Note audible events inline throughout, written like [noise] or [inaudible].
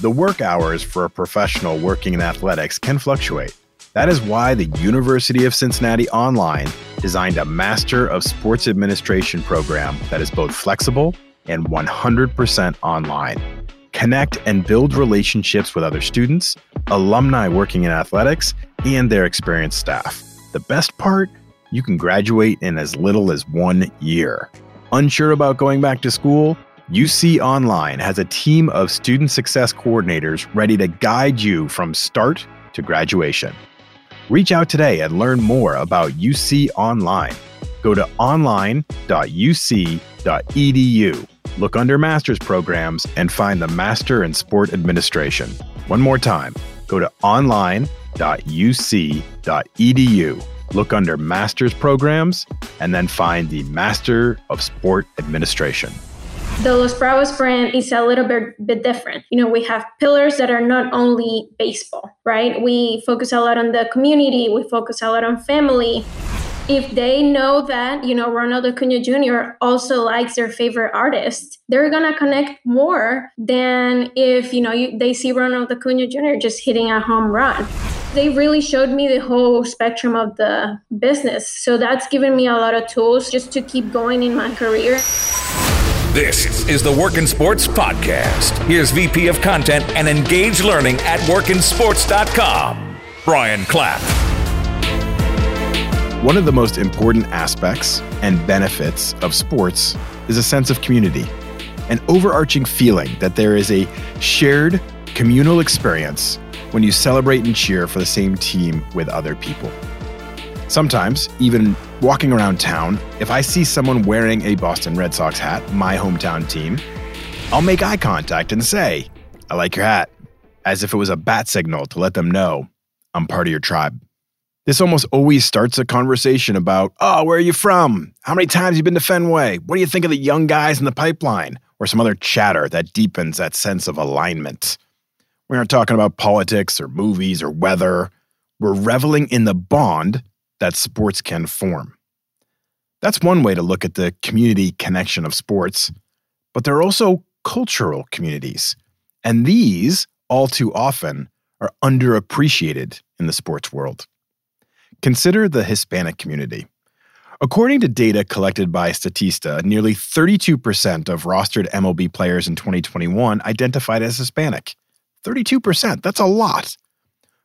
the work hours for a professional working in athletics can fluctuate. That is why the University of Cincinnati Online designed a Master of Sports Administration program that is both flexible and 100% online. Connect and build relationships with other students, alumni working in athletics, and their experienced staff. The best part? You can graduate in as little as one year. Unsure about going back to school? UC Online has a team of student success coordinators ready to guide you from start to graduation. Reach out today and learn more about UC Online. Go to online.uc.edu. Look under master's programs and find the Master in Sport Administration. One more time, go to online.uc.edu. Look under master's programs and then find the Master of Sport Administration the Los Bravos brand is a little bit, bit different. You know, we have pillars that are not only baseball, right? We focus a lot on the community, we focus a lot on family. If they know that, you know, Ronald Acuna Jr. also likes their favorite artist, they're gonna connect more than if, you know, you, they see Ronald Acuna Jr. just hitting a home run they really showed me the whole spectrum of the business. So that's given me a lot of tools just to keep going in my career. This is the Work in Sports Podcast. Here's VP of Content and Engage Learning at workinsports.com, Brian Clapp. One of the most important aspects and benefits of sports is a sense of community, an overarching feeling that there is a shared communal experience when you celebrate and cheer for the same team with other people. Sometimes, even walking around town, if I see someone wearing a Boston Red Sox hat, my hometown team, I'll make eye contact and say, I like your hat, as if it was a bat signal to let them know I'm part of your tribe. This almost always starts a conversation about, oh, where are you from? How many times you been to Fenway? What do you think of the young guys in the pipeline? Or some other chatter that deepens that sense of alignment. We aren't talking about politics or movies or weather. We're reveling in the bond that sports can form. That's one way to look at the community connection of sports, but there are also cultural communities, and these, all too often, are underappreciated in the sports world. Consider the Hispanic community. According to data collected by Statista, nearly 32% of rostered MLB players in 2021 identified as Hispanic. 32%, that's a lot.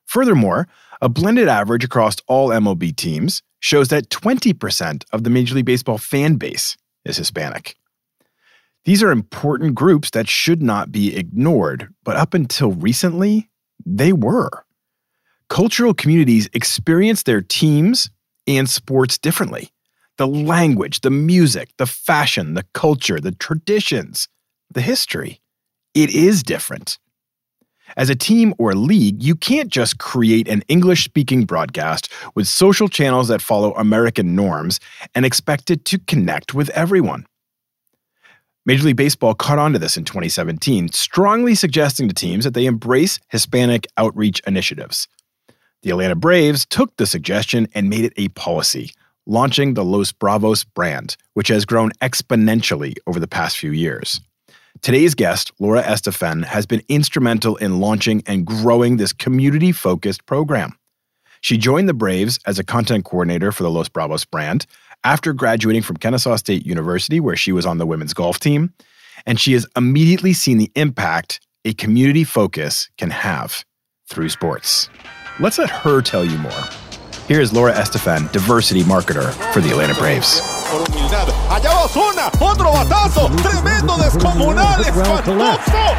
Furthermore, a blended average across all MLB teams shows that 20% of the Major League Baseball fan base is Hispanic. These are important groups that should not be ignored, but up until recently, they were. Cultural communities experience their teams and sports differently. The language, the music, the fashion, the culture, the traditions, the history. It is different. As a team or league, you can't just create an English speaking broadcast with social channels that follow American norms and expect it to connect with everyone. Major League Baseball caught on to this in 2017, strongly suggesting to teams that they embrace Hispanic outreach initiatives. The Atlanta Braves took the suggestion and made it a policy, launching the Los Bravos brand, which has grown exponentially over the past few years. Today's guest, Laura Estefenn, has been instrumental in launching and growing this community focused program. She joined the Braves as a content coordinator for the Los Bravos brand after graduating from Kennesaw State University, where she was on the women's golf team. And she has immediately seen the impact a community focus can have through sports. Let's let her tell you more. Here is Laura Estefenn, diversity marketer for the Atlanta Braves. Allá va Ozuna, otro batazo, tremendo descomunal, espantoso.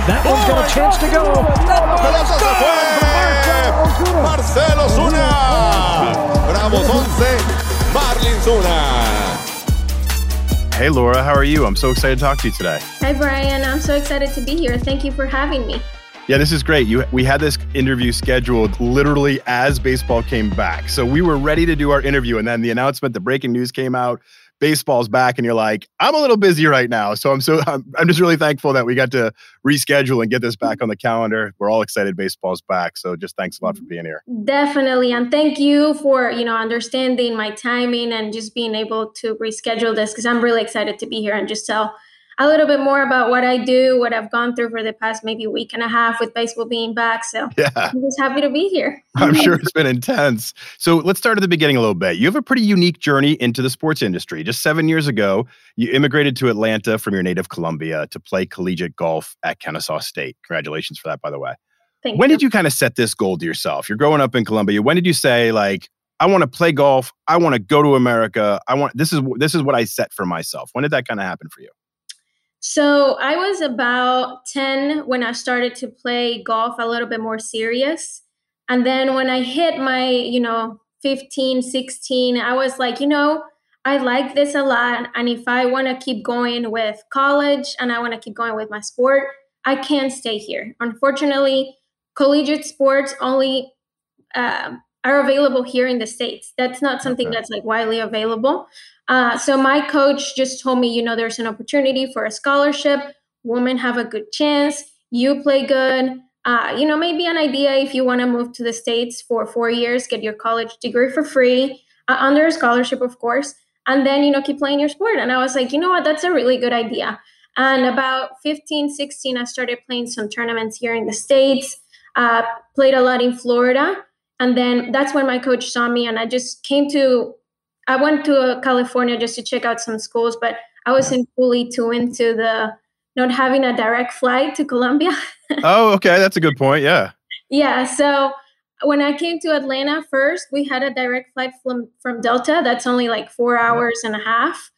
That one's got a chance to go. La pelota se fue. Marcell Ozuna. Bravos 11, Marlin Zuna. Hey Laura, how are you? I'm so excited to talk to you today. Hi Brian, I'm so excited to be here. Thank you for having me. Yeah, this is great. You, we had this interview scheduled literally as baseball came back. So we were ready to do our interview. And then the announcement, the breaking news came out baseball's back and you're like i'm a little busy right now so i'm so [laughs] I'm, I'm just really thankful that we got to reschedule and get this back on the calendar we're all excited baseball's back so just thanks a lot for being here definitely and thank you for you know understanding my timing and just being able to reschedule this because i'm really excited to be here and just tell a little bit more about what I do, what I've gone through for the past maybe week and a half with baseball being back. So yeah. I'm just happy to be here. [laughs] I'm sure it's been intense. So let's start at the beginning a little bit. You have a pretty unique journey into the sports industry. Just seven years ago, you immigrated to Atlanta from your native Colombia to play collegiate golf at Kennesaw State. Congratulations for that, by the way. Thank when you. did you kind of set this goal to yourself? You're growing up in Colombia. When did you say, like, I want to play golf. I want to go to America. I want this is this is what I set for myself. When did that kind of happen for you? So I was about 10 when I started to play golf a little bit more serious. And then when I hit my, you know, 15, 16, I was like, you know, I like this a lot. And if I want to keep going with college and I want to keep going with my sport, I can't stay here. Unfortunately, collegiate sports only uh, are available here in the states. That's not something okay. that's like widely available. Uh, so my coach just told me, you know, there's an opportunity for a scholarship. Women have a good chance. You play good. Uh, you know, maybe an idea if you want to move to the states for four years, get your college degree for free uh, under a scholarship, of course, and then you know keep playing your sport. And I was like, you know what, that's a really good idea. And about 15, 16, I started playing some tournaments here in the states. Uh, played a lot in Florida and then that's when my coach saw me and i just came to i went to uh, california just to check out some schools but i wasn't fully too into the not having a direct flight to colombia [laughs] oh okay that's a good point yeah yeah so when i came to atlanta first we had a direct flight from from delta that's only like four hours and a half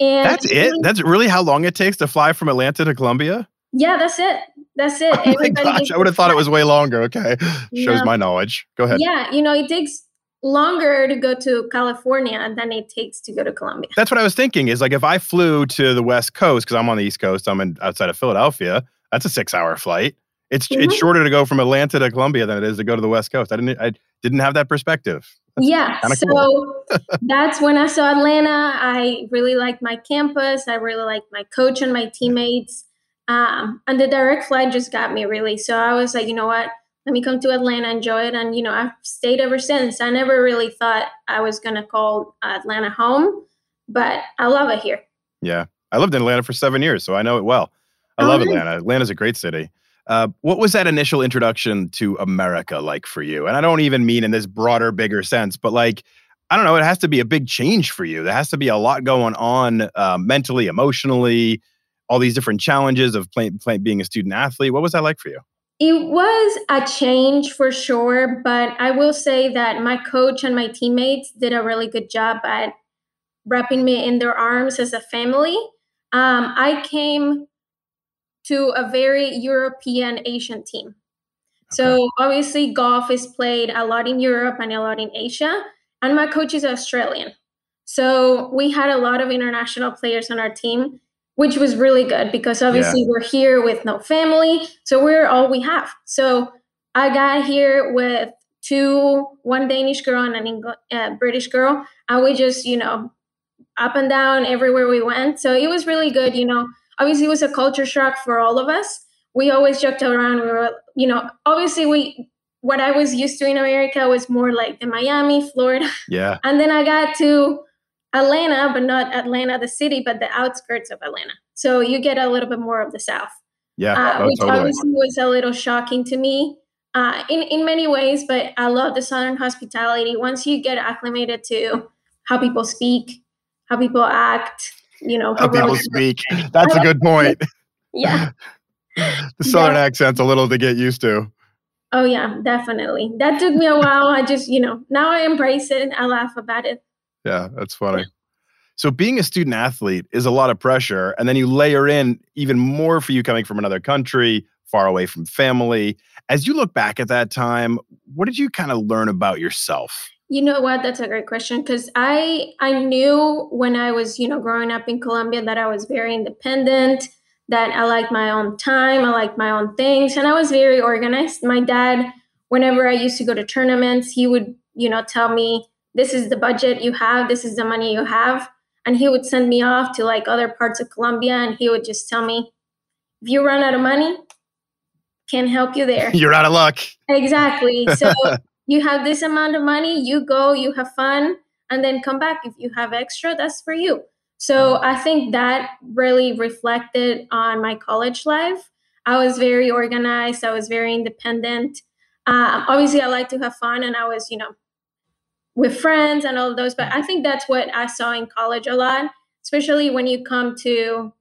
and that's it that's really how long it takes to fly from atlanta to colombia yeah, that's it. That's it. Oh my gosh, I would have thought it was way longer. Okay. [laughs] Shows my knowledge. Go ahead. Yeah, you know, it takes longer to go to California than it takes to go to Colombia. That's what I was thinking is like if I flew to the West Coast, because I'm on the East Coast, I'm in outside of Philadelphia, that's a six hour flight. It's mm-hmm. it's shorter to go from Atlanta to Colombia than it is to go to the West Coast. I didn't I didn't have that perspective. That's yeah. So cool. [laughs] [laughs] that's when I saw Atlanta. I really liked my campus. I really liked my coach and my teammates. Um, and the direct flight just got me really. So I was like, you know what? Let me come to Atlanta, enjoy it. And, you know, I've stayed ever since. I never really thought I was going to call Atlanta home, but I love it here. Yeah. I lived in Atlanta for seven years, so I know it well. I oh, love Atlanta. Atlanta's a great city. Uh, what was that initial introduction to America like for you? And I don't even mean in this broader, bigger sense, but like, I don't know, it has to be a big change for you. There has to be a lot going on uh, mentally, emotionally, all these different challenges of playing, play, being a student athlete. What was that like for you? It was a change for sure, but I will say that my coach and my teammates did a really good job at wrapping me in their arms as a family. Um, I came to a very European Asian team. Okay. So obviously, golf is played a lot in Europe and a lot in Asia, and my coach is Australian. So we had a lot of international players on our team which was really good because obviously yeah. we're here with no family. So we're all we have. So I got here with two, one Danish girl and an English, uh, British girl. And we just, you know, up and down everywhere we went. So it was really good. You know, obviously it was a culture shock for all of us. We always joked around. We were, you know, obviously we, what I was used to in America was more like the Miami, Florida. Yeah. And then I got to Atlanta, but not Atlanta, the city, but the outskirts of Atlanta. So you get a little bit more of the South. Yeah, uh, oh, which totally. obviously was a little shocking to me uh, in in many ways. But I love the Southern hospitality. Once you get acclimated to how people speak, how people act, you know, how people speak. [laughs] That's a good [laughs] point. yeah. [laughs] the Southern yeah. accent's a little to get used to. Oh yeah, definitely. That took me a while. I just, you know, now I embrace it. I laugh about it. Yeah, that's funny. So being a student athlete is a lot of pressure. And then you layer in even more for you coming from another country, far away from family. As you look back at that time, what did you kind of learn about yourself? You know what? That's a great question because I I knew when I was you know growing up in Colombia that I was very independent, that I liked my own time, I liked my own things, and I was very organized. My dad, whenever I used to go to tournaments, he would you know tell me this is the budget you have, this is the money you have. And he would send me off to like other parts of Colombia and he would just tell me, if you run out of money, can't help you there. [laughs] You're out of luck. Exactly. [laughs] So you have this amount of money, you go, you have fun, and then come back. If you have extra, that's for you. So I think that really reflected on my college life. I was very organized, I was very independent. Uh, obviously, I like to have fun, and I was, you know, with friends and all those. But I think that's what I saw in college a lot, especially when you come to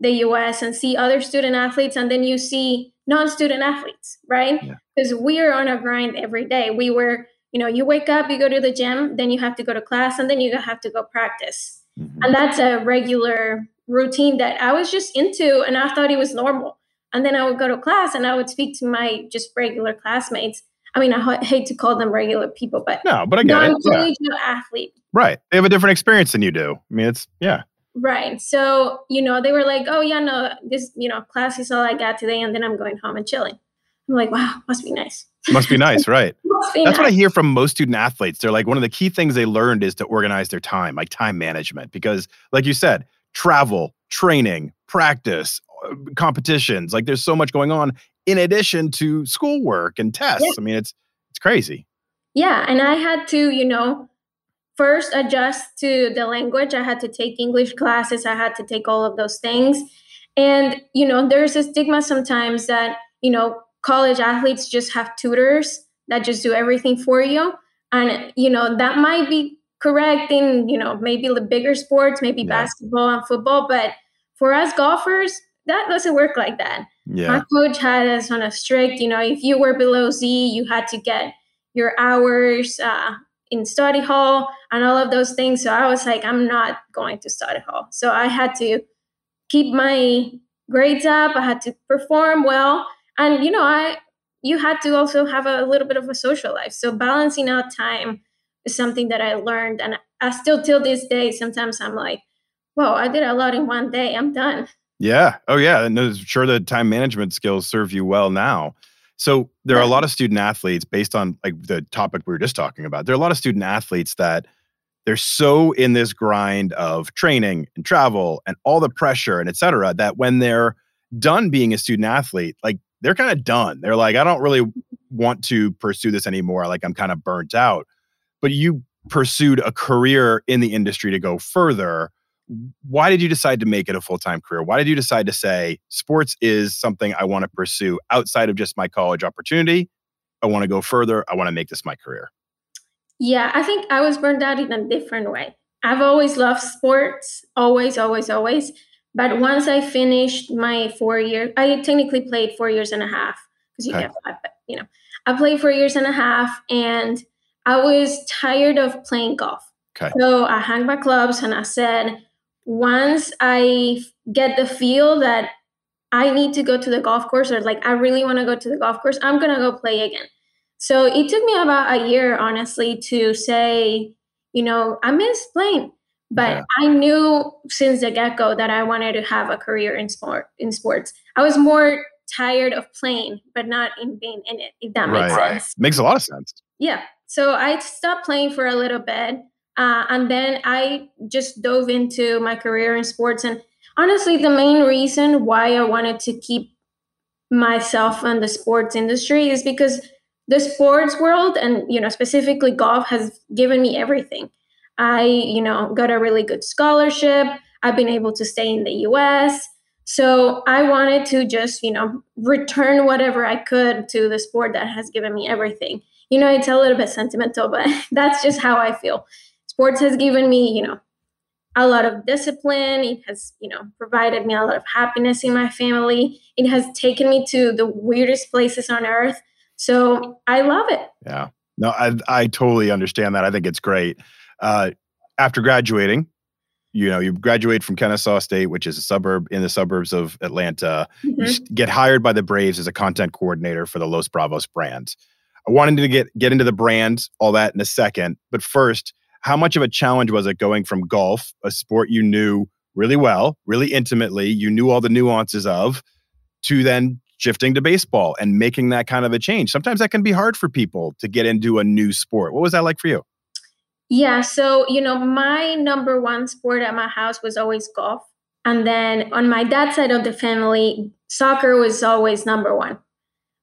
the US and see other student athletes, and then you see non student athletes, right? Because yeah. we are on a grind every day. We were, you know, you wake up, you go to the gym, then you have to go to class, and then you have to go practice. Mm-hmm. And that's a regular routine that I was just into, and I thought it was normal. And then I would go to class and I would speak to my just regular classmates. I mean, I h- hate to call them regular people, but no, but I get it. Yeah. athlete. Right. They have a different experience than you do. I mean, it's yeah. Right. So, you know, they were like, oh, yeah, no, this, you know, class is all I got today. And then I'm going home and chilling. I'm like, wow, must be nice. Must be nice, [laughs] right? be That's nice. what I hear from most student athletes. They're like, one of the key things they learned is to organize their time, like time management. Because, like you said, travel, training, practice, competitions, like there's so much going on in addition to schoolwork and tests. Yeah. I mean, it's it's crazy. Yeah. And I had to, you know, first adjust to the language. I had to take English classes, I had to take all of those things. And, you know, there's a stigma sometimes that, you know, college athletes just have tutors that just do everything for you. And, you know, that might be correct in, you know, maybe the bigger sports, maybe yeah. basketball and football. But for us golfers, that doesn't work like that. Yeah. My coach had us on a strict, you know, if you were below Z, you had to get your hours uh, in study hall and all of those things. So I was like, I'm not going to study hall. So I had to keep my grades up. I had to perform well. And, you know, I, you had to also have a little bit of a social life. So balancing out time is something that I learned. And I still, till this day, sometimes I'm like, whoa, I did a lot in one day. I'm done. Yeah. Oh, yeah. And I'm sure the time management skills serve you well now. So there are a lot of student athletes based on like the topic we were just talking about. There are a lot of student athletes that they're so in this grind of training and travel and all the pressure and et cetera that when they're done being a student athlete, like they're kind of done. They're like, I don't really want to pursue this anymore. Like I'm kind of burnt out. But you pursued a career in the industry to go further why did you decide to make it a full-time career? Why did you decide to say sports is something i want to pursue outside of just my college opportunity. I want to go further. I want to make this my career yeah i think i was burned out in a different way. I've always loved sports always always always but once i finished my four years i technically played four years and a half because you okay. get five but you know i played four years and a half and i was tired of playing golf. Okay. So I hung my clubs and I said, once I get the feel that I need to go to the golf course or like I really want to go to the golf course, I'm going to go play again. So it took me about a year, honestly, to say, you know, I miss playing. But yeah. I knew since the get go that I wanted to have a career in sport in sports. I was more tired of playing, but not in being in it, if that right. makes sense. Makes a lot of sense. Yeah. So I stopped playing for a little bit. Uh, and then I just dove into my career in sports. And honestly, the main reason why I wanted to keep myself in the sports industry is because the sports world and you know specifically golf has given me everything. I you know got a really good scholarship. I've been able to stay in the us so i wanted to just you know return whatever i could to the sport that has given me everything. You know it's a little bit sentimental but [laughs] that's just how i feel sports has given me, you know, a lot of discipline. It has, you know, provided me a lot of happiness in my family. It has taken me to the weirdest places on earth. So I love it. Yeah. No, I I totally understand that. I think it's great. Uh, after graduating, you know, you graduate from Kennesaw State, which is a suburb in the suburbs of Atlanta. Mm-hmm. You get hired by the Braves as a content coordinator for the Los Bravos brand. I wanted to get get into the brand, all that in a second, but first, how much of a challenge was it going from golf, a sport you knew really well, really intimately, you knew all the nuances of, to then shifting to baseball and making that kind of a change? Sometimes that can be hard for people to get into a new sport. What was that like for you? Yeah, so, you know, my number one sport at my house was always golf. And then on my dad's side of the family, soccer was always number one.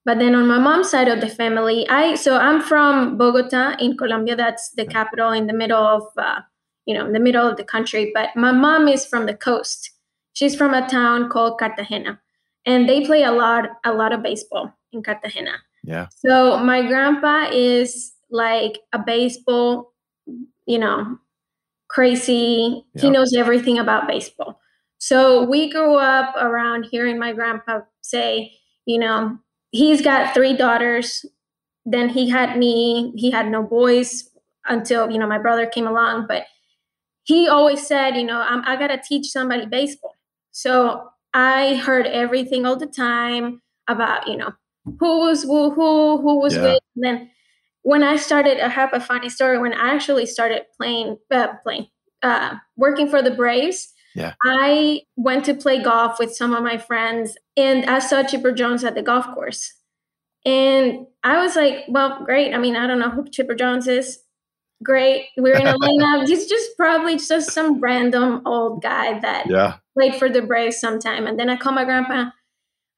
But then on my mom's side of the family, I so I'm from Bogota in Colombia. That's the capital in the middle of uh, you know, in the middle of the country. But my mom is from the coast. She's from a town called Cartagena, and they play a lot, a lot of baseball in Cartagena. Yeah. So my grandpa is like a baseball, you know, crazy. He knows everything about baseball. So we grew up around hearing my grandpa say, you know, he's got three daughters. Then he had me. He had no boys until, you know, my brother came along. But he always said, you know, I'm, I got to teach somebody baseball. So I heard everything all the time about, you know, who was who, who, who was Yeah. with. And then when I started, I have a funny story. When I actually started playing, uh, playing, uh, working for the Braves, Yeah. I went to play golf with some of my friends, and I saw Chipper Jones at the golf course. And I was like, well, great. I mean, I don't know who Chipper Jones is. Great. We're in a [laughs] Atlanta. He's just probably just some random old guy that Yeah. played for the Braves sometime. And then I called my grandpa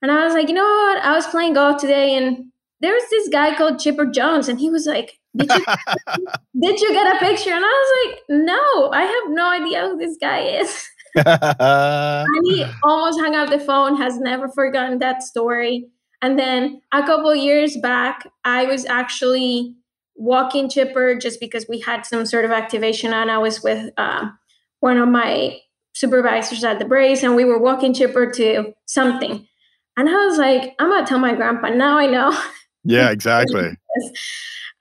and I was like, you know what? I was playing golf today and there was this guy called Chipper Jones. And he was like, did you, [laughs] did you get a picture? And I was like, no, I have no idea who this guy is. [laughs] And he almost hung up the phone, has never forgotten that story. And then a couple years back, I was actually walking Chipper just because we had some sort of activation and I was with um, one of my supervisors at the Braves, and we were walking Chipper to something. And I was like, I'm gonna tell my grandpa. Now I know. yeah, exactly. [laughs]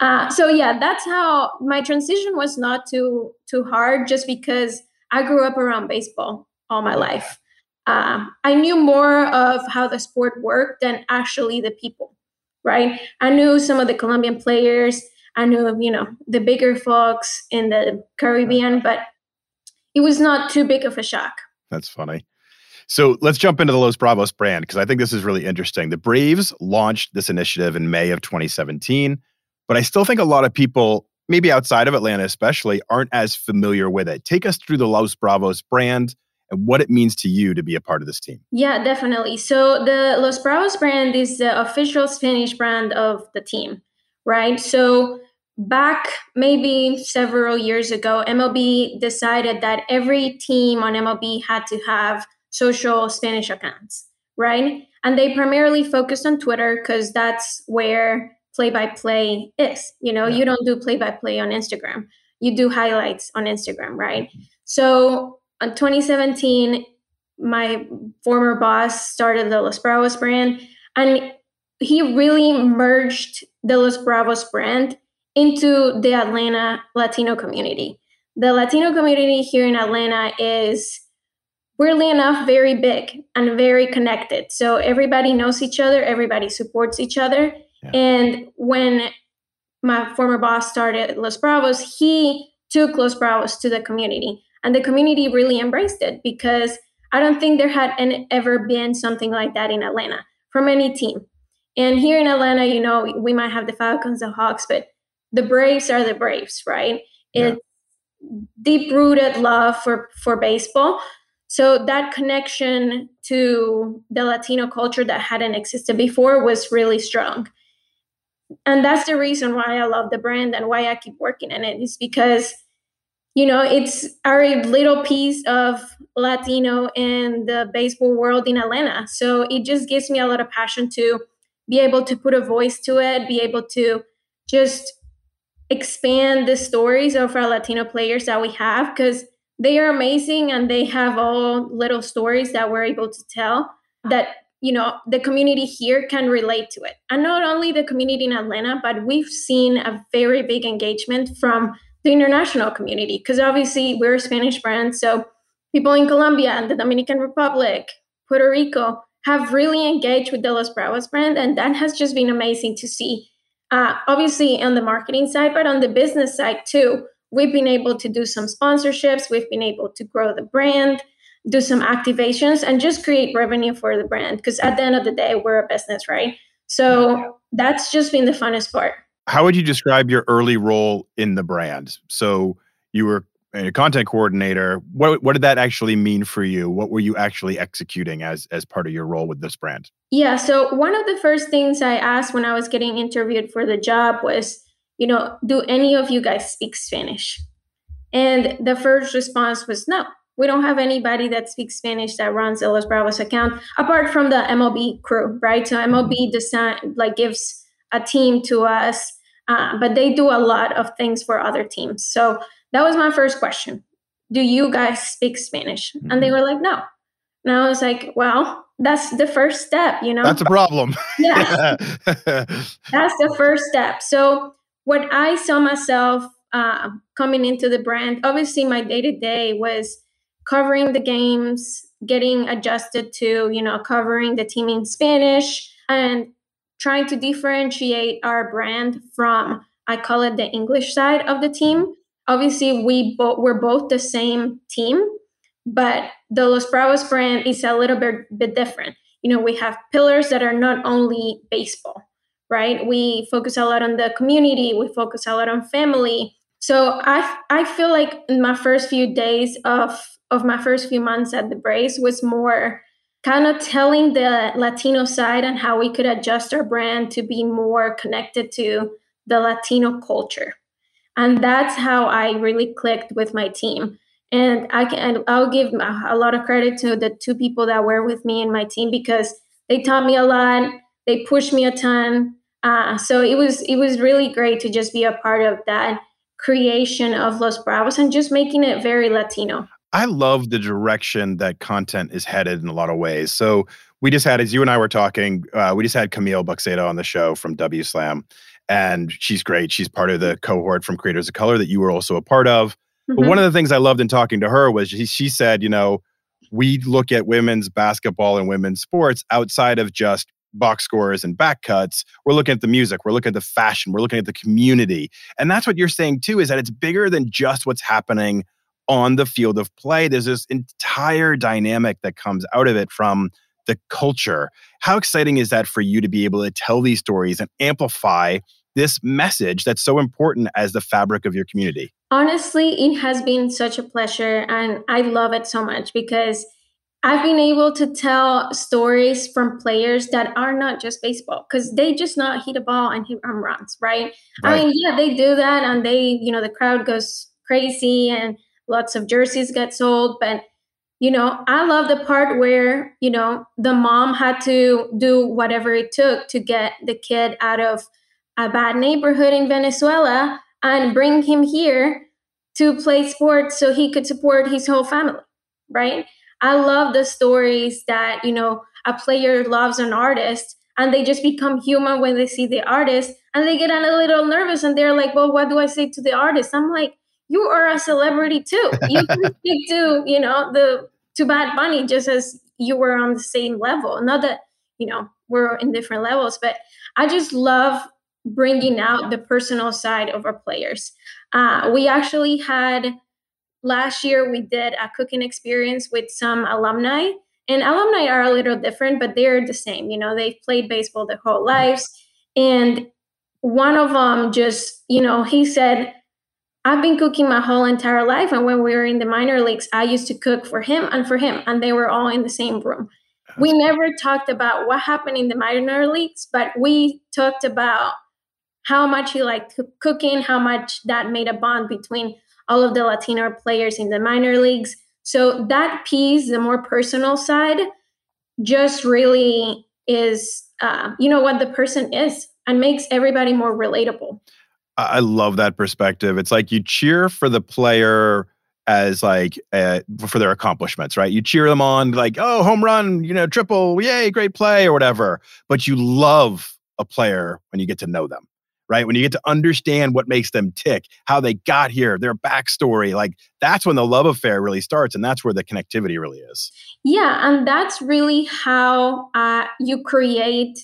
Uh, so yeah, that's how my transition was not too too hard, just because I grew up around baseball all my life. Uh, I knew more of how the sport worked than actually the people, right? I knew some of the Colombian players. I knew, you know, the bigger folks in the Caribbean, but it was not too big of a shock. That's funny. So let's jump into the Los Bravos brand because I think this is really interesting. The Braves launched this initiative in May of 2017, but I still think a lot of people, maybe outside of Atlanta especially, aren't as familiar with it. Take us through the Los Bravos brand and what it means to you to be a part of this team. Yeah, definitely. So the Los Bravos brand is the official Spanish brand of the team, right? So back maybe several years ago, MLB decided that every team on MLB had to have social Spanish accounts, right? And they primarily focused on Twitter because that's where play by play is. You know, Yeah. you don't do play by play on Instagram, you do highlights on Instagram, right? So in 2017, my former boss started the Los Bravos brand, and he really merged the Los Bravos brand into the Atlanta Latino community. The Latino community here in Atlanta is weirdly enough very big and very connected. So everybody knows each other, everybody supports each other. Yeah. And when my former boss started Los Bravos, he took Los Bravos to the community. And the community really embraced it because I don't think there had an, ever been something like that in Atlanta from any team. And here in Atlanta, you know, we might have the Falcons, the Hawks, but the Braves are the Braves, right? Yeah. It's deep rooted love for for baseball. So that connection to the Latino culture that hadn't existed before was really strong. And that's the reason why I love the brand and why I keep working in it is because you know, it's our little piece of Latino in the baseball world in Atlanta. So it just gives me a lot of passion to be able to put a voice to it, be able to just expand the stories of our Latino players that we have because they are amazing and they have all little stories that we're able to tell that you know the community here can relate to it. And not only the community in atlanta but we've seen a very big engagement from the international community because obviously we're a spanish brand. So people in colombia and the dominican republic puerto rico have really engaged with the los bravos brand and that has just been amazing to see. Uh, obviously on the marketing side but on the business side too we've been able to do some sponsorships we've been able to grow the brand do some activations and just create revenue for the brand because at the end of the day we're a business right so that's just been the funnest part How would you describe your early role in the brand? So you were a content coordinator. What what did that actually mean for you? What were you actually executing as as part of your role with this brand? Yeah. So one of the first things I asked when I was getting interviewed for the job was, you know, do any of you guys speak Spanish? And the first response was no. We don't have anybody that speaks Spanish that runs the Los Bravos account apart from the MLB crew, right? So MLB design like gives a team to us, uh, but they do a lot of things for other teams. So that was my first question. Do you guys speak Spanish? Mm-hmm. And they mm-hmm. were like, no. And I was like, well, that's the first step, you know? That's a problem. [laughs] yeah. that's the first step. So what I saw myself uh, coming into the brand, obviously my day to day was covering the games, getting adjusted to, you know, covering the team in Spanish and trying to differentiate our brand from, I call it the English side of the team. Obviously, we both we're both the same team, but the Los Bravos brand is a little bit, bit different. You know, we have pillars that are not only baseball, right? We focus a lot on the community, we focus a lot on family. So I I feel like my first few days of of my first few months at the Braves was more kind of telling the Latino side and how we could adjust our brand to be more connected to the Latino culture. And that's how I really clicked with my team. And I can I'll give a lot of credit to the two people that were with me in my team because they taught me a lot. They pushed me a ton. Uh, so it was it was really great to just be a part of that creation of Los Bravos and just making it very Latino. I love the direction that content is headed in a lot of ways. So we just had, as you and I were talking, uh, we just had Camille Buxedo on the show from W Slam, and she's great. She's part of the cohort from Creators of Color that you were also a part of. Mm-hmm. But one of the things I loved in talking to her was she, she said, you know, we look at women's basketball and women's sports outside of just box scores and back cuts. We're looking at the music, we're looking at the fashion, we're looking at the community. And that's what you're saying too, is that it's bigger than just what's happening on the field of play. There's this entire dynamic that comes out of it from the culture. How exciting is that for you to be able to tell these stories and amplify this message that's so important as the fabric of your community? Honestly, it has been such a pleasure and I love it so much because I've been able to tell stories from players that are not just baseball because they just not hit a ball and hit home runs, right? right? I mean, yeah, they do that and they, you know, the crowd goes crazy and lots of jerseys get sold but you know i love the part where you know the mom had to do whatever it took to get the kid out of a bad neighborhood in venezuela and bring him here to play sports so he could support his whole family right i love the stories that you know a player loves an artist and they just become human when they see the artist and they get a little nervous and they're like well what do i say to the artist i'm like you are a celebrity too. You can [laughs] speak to, you know, the to Bad Bunny just as you were on the same level. Not that, you know, we're in different levels, but I just love bringing out the personal side of our players. Uh, we actually had last year we did a cooking experience with some alumni and alumni are a little different but they're the same you know they've played baseball their whole lives and one of them just you know he said I've been cooking my whole entire life. And when we were in the minor leagues, I used to cook for him and for him, and they were all in the same room. We never talked about what happened in the minor leagues, but we talked about how much he liked cooking, how much that made a bond between all of the Latino players in the minor leagues. So that piece, the more personal side, just really is, uh, you know, what the person is and makes everybody more relatable. I love that perspective. It's like you cheer for the player as like uh, for their accomplishments, right? You cheer them on like, oh, home run, you know, triple, yay, great play or whatever. But you love a player when you get to know them, right? When you get to understand what makes them tick, how they got here, their backstory, like that's when the love affair really starts, and that's where the connectivity really is. Yeah, and that's really how uh, you create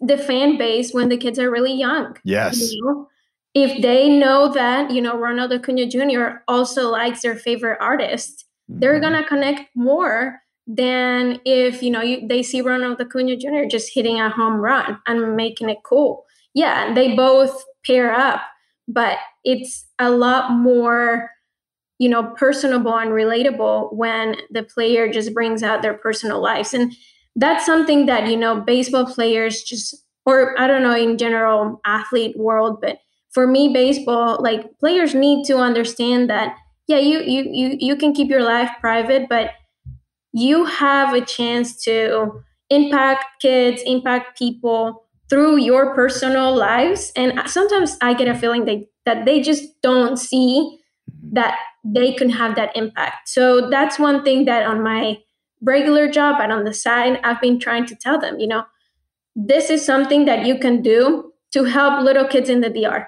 the fan base when the kids are really young. Yes. You know? if they know that you know Ronald Acuna Jr. also likes their favorite artist, mm-hmm. they're gonna connect more than if you know you, they see Ronald Acuna Jr. just hitting a home run and making it cool. Yeah, they both pair up, but it's a lot more you know personable and relatable when the player just brings out their personal lives. And that's something that you know baseball players just or i don't know in general athlete world but for me, baseball, like players need to understand that, yeah, you you you you can keep your life private, but you have a chance to impact kids, impact people through your personal lives. And sometimes I get a feeling that that they just don't see mm-hmm. that they can have that impact. So that's one thing that on my regular job and on the side, I've been trying to tell them, you know, this is something that you can do to help little kids in the DR.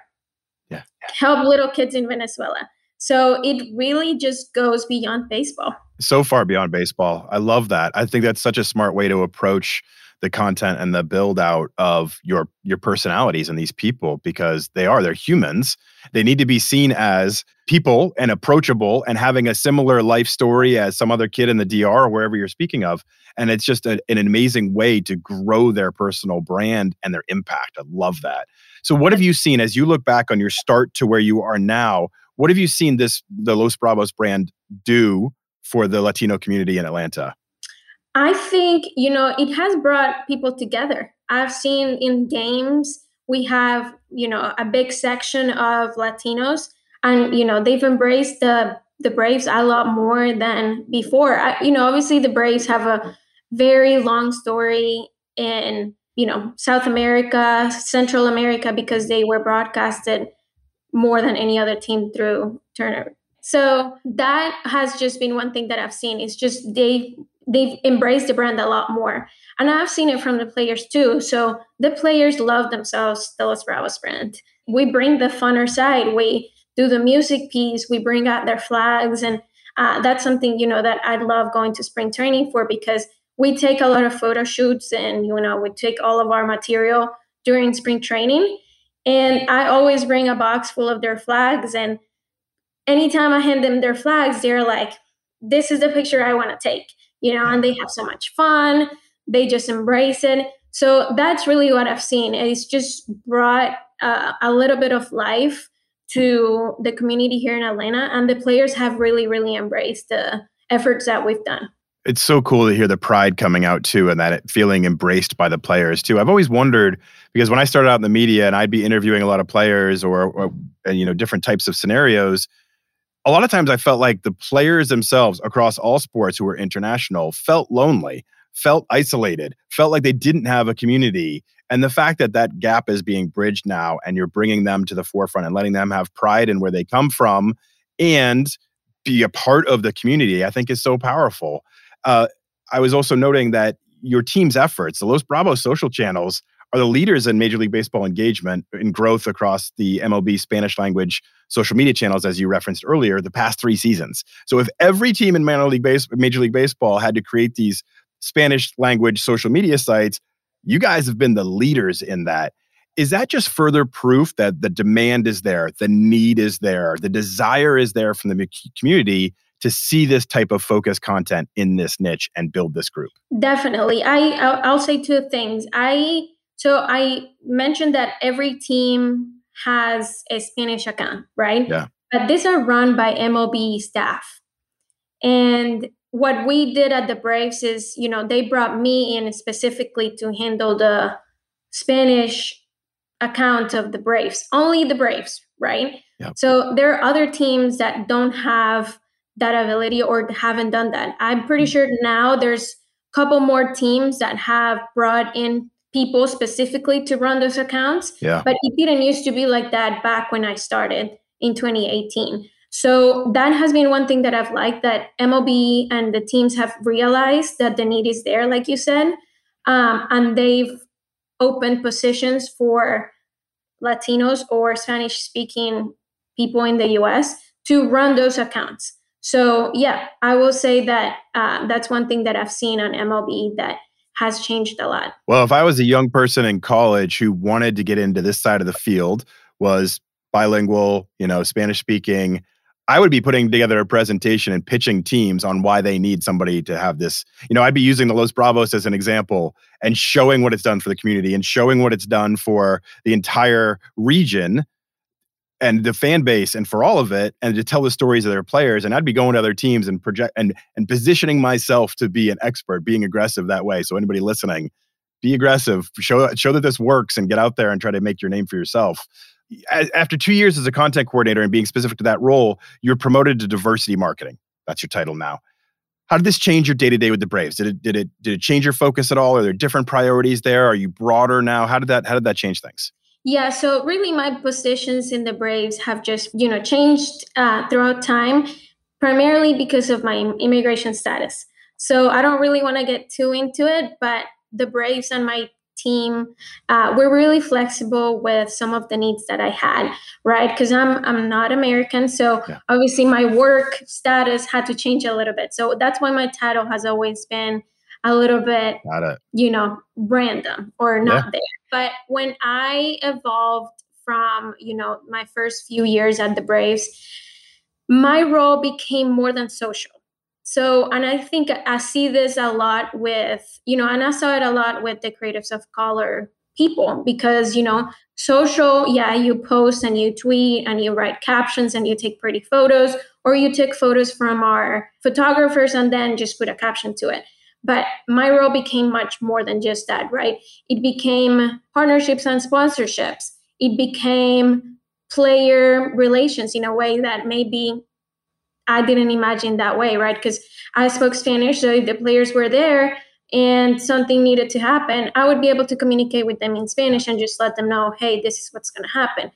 Yeah. Help little kids in Venezuela. So it really just goes beyond baseball. So far beyond baseball. I love that. I think that's such a smart way to approach the content and the build out of your your personalities and these people because they are they're humans. They need to be seen as people and approachable and having a similar life story as some other kid in the DR or wherever you're speaking of. And it's just a, an amazing way to grow their personal brand and their impact. I love that. So what have you seen as you look back on your start to where you are now? What have you seen this the los bravos brand do for the latino community in atlanta I think, you know, it has brought people together. I've seen in games, we have, you know, a big section of Latinos and, you know, they've embraced the the Braves a lot more than before. I, you know, obviously the Braves have a very long story in, you know, South America, Central America because they were broadcasted more than any other team through Turner. So that has just been one thing that I've seen. It's just they they've embraced the brand a lot more. And I've seen it from the players too. So the players love themselves, the Los Bravos brand. We bring the funner side. We do the music piece. We bring out their flags. And uh, that's something, you know, that I love going to spring training for because we take a lot of photo shoots and, you know, we take all of our material during spring training. And I always bring a box full of their flags. And anytime I hand them their flags, they're like, this is the picture I want to take you know, and they have so much fun. They just embrace it. So that's really what I've seen. It's just brought uh, a little bit of life to the community here in Atlanta, and the players have really, really embraced the efforts that we've done. It's so cool to hear the pride coming out too, and that feeling embraced by the players too. I've always wondered because when I started out in the media, and I'd be interviewing a lot of players or, or you know different types of scenarios, a lot of times I felt like the players themselves across all sports who were international felt lonely, felt isolated, felt like they didn't have a community. And the fact that that gap is being bridged now and you're bringing them to the forefront and letting them have pride in where they come from and be a part of the community, I think is so powerful. Uh, I was also noting that your team's efforts, the Los Bravos social channels, are the leaders in Major League Baseball engagement and growth across the MLB Spanish language social media channels, as you referenced earlier, the past three seasons. So if every team in Major League, Base- Major League Baseball had to create these Spanish language social media sites, you guys have been the leaders in that. Is that just further proof that the demand is there, the need is there, the desire is there from the community to see this type of focus content in this niche and build this group? Definitely. I I'll, I'll say two things. I so I mentioned that every team has a Spanish account, right? Yeah. But these are run by MLB staff. And what we did at the Braves is, you know, they brought me in specifically to handle the Spanish account of the Braves, only the Braves, right? Yep. So there are other teams that don't have that ability or haven't done that. I'm pretty mm-hmm. sure now there's a couple more teams that have brought in people specifically to run those accounts. Yeah. But it didn't used to be like that back when I started in 2018. So that has been one thing that I've liked that MLB and the teams have realized that the need is there, like you said, um, and they've opened positions for Latinos or Spanish speaking people in the US to run those accounts. So, yeah, I will say that uh, that's one thing that I've seen on MLB that has changed a lot. Well, if I was a young person in college who wanted to get into this side of the field, was bilingual, you know, Spanish speaking, I would be putting together a presentation and pitching teams on why they need somebody to have this. You know, I'd be using the Los Bravos as an example and showing what it's done for the community and showing what it's done for the entire region and the fan base and for all of it and to tell the stories of their players and i'd be going to other teams and project and and positioning myself to be an expert being aggressive that way so anybody listening be aggressive show show that this works and get out there and try to make your name for yourself after two years as a content coordinator and being specific to that role, you're promoted to diversity marketing. That's your title now. How did this change your day to day with the Braves? Did it did it did it change your focus at all? Are there different priorities there? Are you broader now? How did that how did that change things? Yeah, so really my positions in the Braves have just, you know, changed uh, throughout time, primarily because of my immigration status. So I don't really want to get too into it, but the Braves and my team uh, we're really flexible with some of the needs that i had right because i'm i'm not american so yeah. obviously my work status had to change a little bit so that's why my title has always been a little bit you know random or not yeah. there but when i evolved from you know my first few years at the braves my role became more than social so, and I think I see this a lot with, you know, and I saw it a lot with the creatives of color people because, you know, social, yeah, you post and you tweet and you write captions and you take pretty photos, or you take photos from our photographers and then just put a caption to it. But my role became much more than just that, right? It became partnerships and sponsorships. It became player relations in a way that maybe I didn't imagine that way, right? Because I spoke Spanish, so if the players were there and something needed to happen, I would be able to communicate with them in Spanish and just let them know, hey, this is what's going to happen.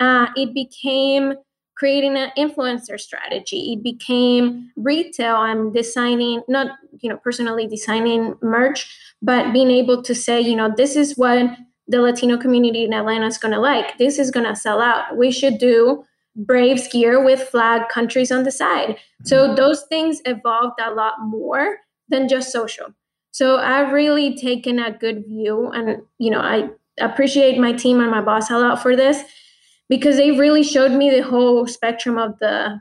Uh, it became creating an influencer strategy. It became retail. I'm designing, not you know personally designing merch, but being able to say, you know, this is what the Latino community in Atlanta is going to like. This is going to sell out. We should do Braves gear with flag countries on the side. So mm-hmm. those things evolved a lot more than just social. So I've really taken a good view and you know, I appreciate my team and my boss a lot for this because they really showed me the whole spectrum of the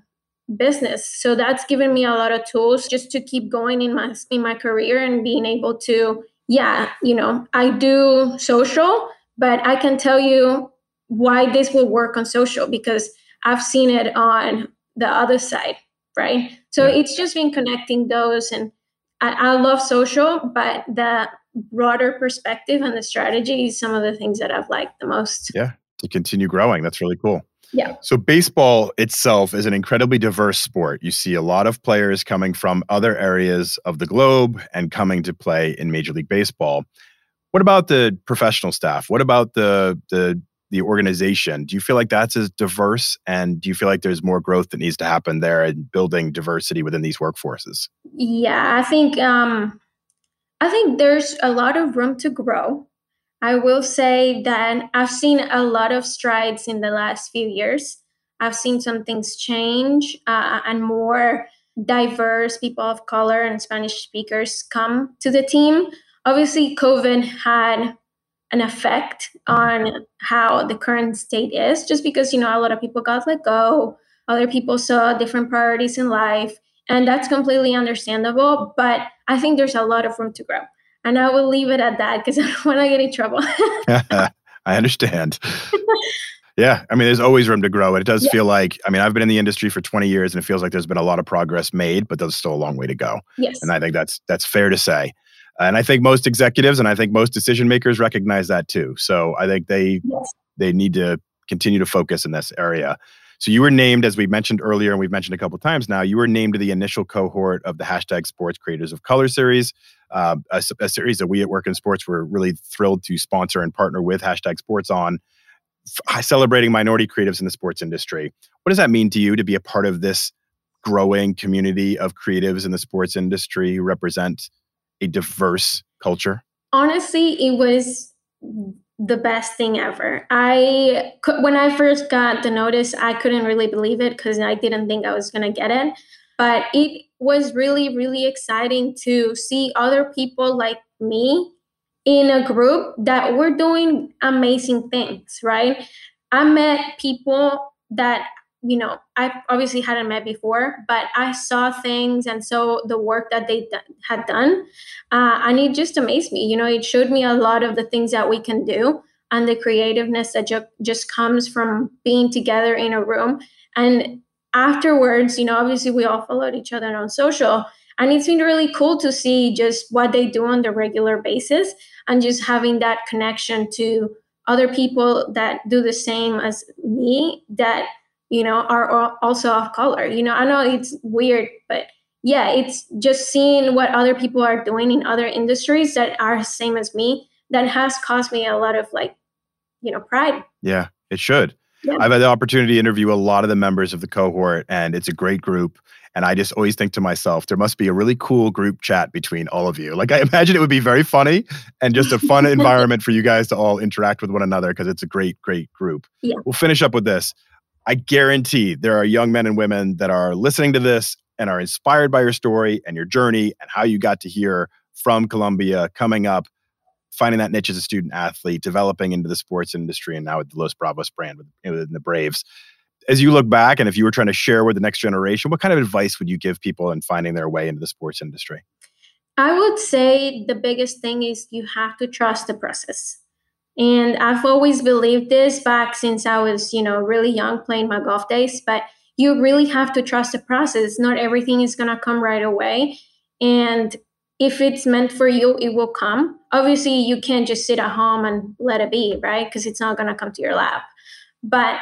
business. So that's given me a lot of tools just to keep going in my in my career and being able to yeah, you know, I do social, but I can tell you why this will work on social because I've seen it on the other side, right? So yeah. it's just been connecting those. And I, I love social, but the broader perspective and the strategy is some of the things that I've liked the most. Yeah, to continue growing. That's really cool. Yeah. So baseball itself is an incredibly diverse sport. You see a lot of players coming from other areas of the globe and coming to play in Major League Baseball. What about the professional staff? What about the the the organization do you feel like that's as diverse and do you feel like there's more growth that needs to happen there in building diversity within these workforces yeah i think um i think there's a lot of room to grow i will say that i've seen a lot of strides in the last few years. I've seen some things change uh, and more diverse people of color and spanish speakers come to the team. Obviously covid had an effect on how the current state is just because you know a lot of people got let go other people saw different priorities in life and that's completely understandable but i think there's a lot of room to grow and i will leave it at that because [laughs] i don't want to get in trouble [laughs] i understand [laughs] yeah i mean there's always room to grow and it does yeah. feel like i mean i've been in the industry for 20 years and it feels like there's been a lot of progress made but there's still a long way to go yes and i think that's that's fair to say and I think most executives and I think most decision makers recognize that too. So I think they yes. they need to continue to focus in this area. So you were named, as we mentioned earlier, and we've mentioned a couple times now, you were named to the initial cohort of the hashtag Sports Creators of Color series, uh, a, a, series that we at Work in Sports were really thrilled to sponsor and partner with hashtag Sports on, f- celebrating minority creatives in the sports industry. What does that mean to you to be a part of this growing community of creatives in the sports industry who represent a diverse culture? Honestly, it was the best thing ever. I when I first got the notice, I couldn't really believe it because I didn't think I was going to get it. But it was really really exciting to see other people like me in a group that were doing amazing things, right? I met people that you know, I obviously hadn't met before, but I saw things and so the work that they had done. Uh, and it just amazed me. You know, it showed me a lot of the things that we can do and the creativeness that ju- just comes from being together in a room. And afterwards, you know, obviously we all followed each other on social. And it's been really cool to see just what they do on the regular basis and just having that connection to other people that do the same as me that you know are also of color you know i know it's weird but yeah it's just seeing what other people are doing in other industries that are the same as me that has caused me a lot of like you know pride yeah it should yeah. i've had the opportunity to interview a lot of the members of the cohort and it's a great group and I just always think to myself, there must be a really cool group chat between all of you. Like I [laughs] imagine it would be very funny and just a fun [laughs] environment for you guys to all interact with one another because it's a great, great group. Yeah. We'll finish up with this. I guarantee there are young men and women that are listening to this and are inspired by your story and your journey and how you got to hear from Colombia coming up, finding that niche as a student athlete, developing into the sports industry, and now with the Los Bravos brand within the Braves as you look back and if you were trying to share with the next generation, what kind of advice would you give people in finding their way into the sports industry? I would say the biggest thing is you have to trust the process. And I've always believed this back since I was, you know, really young playing my golf days, but you really have to trust the process. Not everything is going to come right away. And if it's meant for you, it will come. Obviously, you can't just sit at home and let it be, right? Because it's not going to come to your lap. But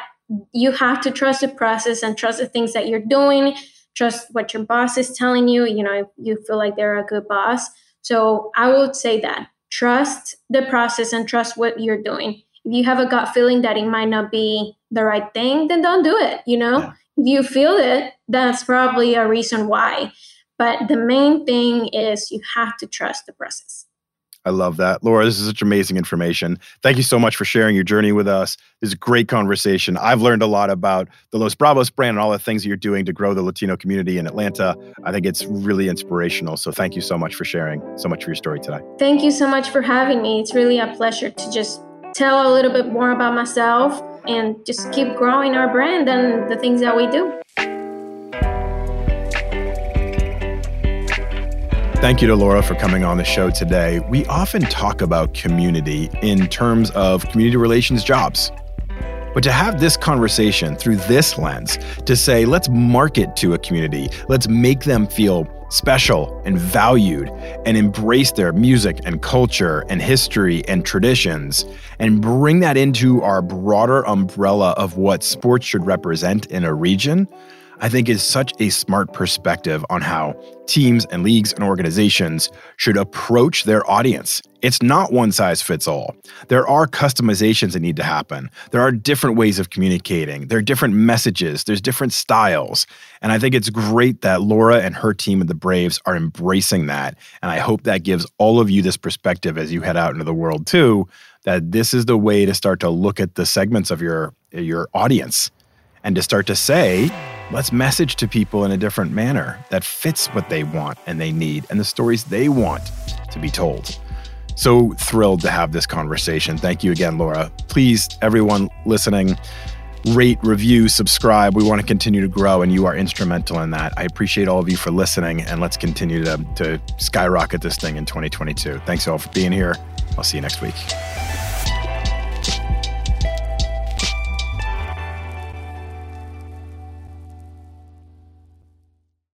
you have to trust the process and trust the things that you're doing trust what your boss is telling you you know if you feel like they're a good boss so i would say that trust the process and trust what you're doing. If you have a gut feeling that it might not be the right thing then don't do it you know? Yeah. if you feel it that's probably a reason why. But the main thing is you have to trust the process I love that. Laura, this is such amazing information. Thank you so much for sharing your journey with us. This is a great conversation. I've learned a lot about the Los Bravos brand and all the things that you're doing to grow the Latino community in Atlanta. I think it's really inspirational. So thank you so much for sharing so much for your story today. Thank you so much for having me. It's really a pleasure to just tell a little bit more about myself and just keep growing our brand and the things that we do. Thank you to Laura for coming on the show today. We often talk about community in terms of community relations jobs. But to have this conversation through this lens, to say, let's market to a community, let's make them feel special and valued and embrace their music and culture and history and traditions and bring that into our broader umbrella of what sports should represent in a region, I think is such a smart perspective on how teams and leagues and organizations should approach their audience. It's not one size fits all. There are customizations that need to happen. There are different ways of communicating. There are different messages. There's different styles. And I think it's great that Laura and her team at the Braves are embracing that. And I hope that gives all of you this perspective as you head out into the world too, that this is the way to start to look at the segments of your your audience and to start to say, let's message to people in a different manner that fits what they want and they need and the stories they want to be told. So thrilled to have this conversation. Thank you again, Laura. Please, everyone listening, rate, review, subscribe. We want to continue to grow, and you are instrumental in that. I appreciate all of you for listening, and let's continue to, to skyrocket this thing in 2022. Thanks all for being here. I'll see you next week.